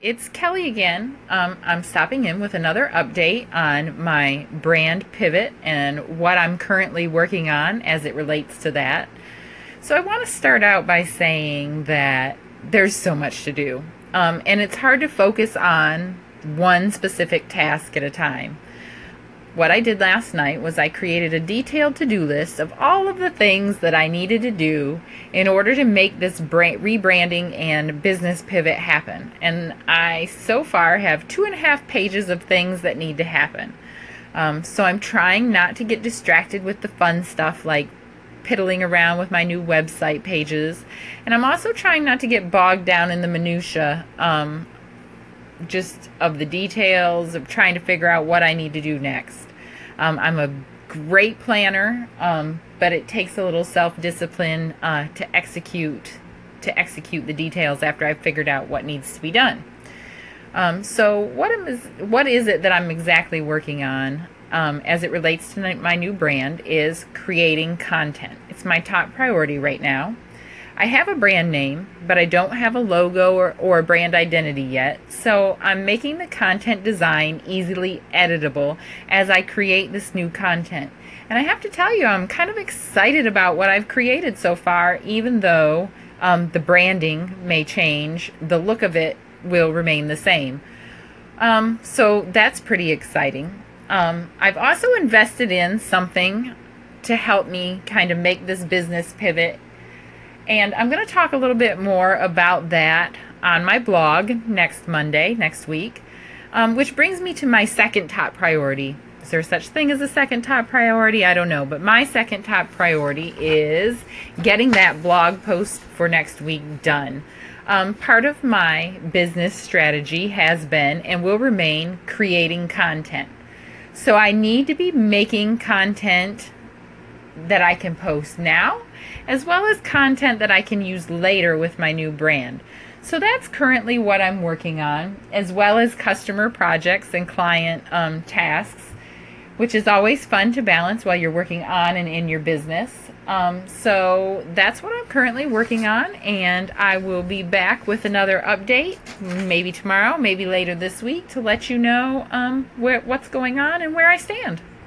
It's Kelly again. Um, I'm stopping in with another update on my brand pivot and what I'm currently working on as it relates to that. So, I want to start out by saying that there's so much to do, um, and it's hard to focus on one specific task at a time what I did last night was I created a detailed to do list of all of the things that I needed to do in order to make this brand, rebranding and business pivot happen. And I so far have two and a half pages of things that need to happen. Um, so I'm trying not to get distracted with the fun stuff like piddling around with my new website pages. And I'm also trying not to get bogged down in the minutia um, just of the details of trying to figure out what I need to do next. Um, I'm a great planner, um, but it takes a little self-discipline uh, to execute to execute the details after I've figured out what needs to be done. Um, so what is what is it that I'm exactly working on um, as it relates to my new brand is creating content. It's my top priority right now. I have a brand name, but I don't have a logo or, or a brand identity yet. So I'm making the content design easily editable as I create this new content. And I have to tell you, I'm kind of excited about what I've created so far, even though um, the branding may change, the look of it will remain the same. Um, so that's pretty exciting. Um, I've also invested in something to help me kind of make this business pivot and I'm going to talk a little bit more about that on my blog next Monday, next week, um, which brings me to my second top priority. Is there such thing as a second top priority? I don't know, but my second top priority is getting that blog post for next week done. Um, part of my business strategy has been and will remain creating content. So I need to be making content that I can post now, as well as content that I can use later with my new brand. So that's currently what I'm working on, as well as customer projects and client um, tasks, which is always fun to balance while you're working on and in your business. Um, so that's what I'm currently working on, and I will be back with another update, maybe tomorrow, maybe later this week, to let you know um, what's going on and where I stand.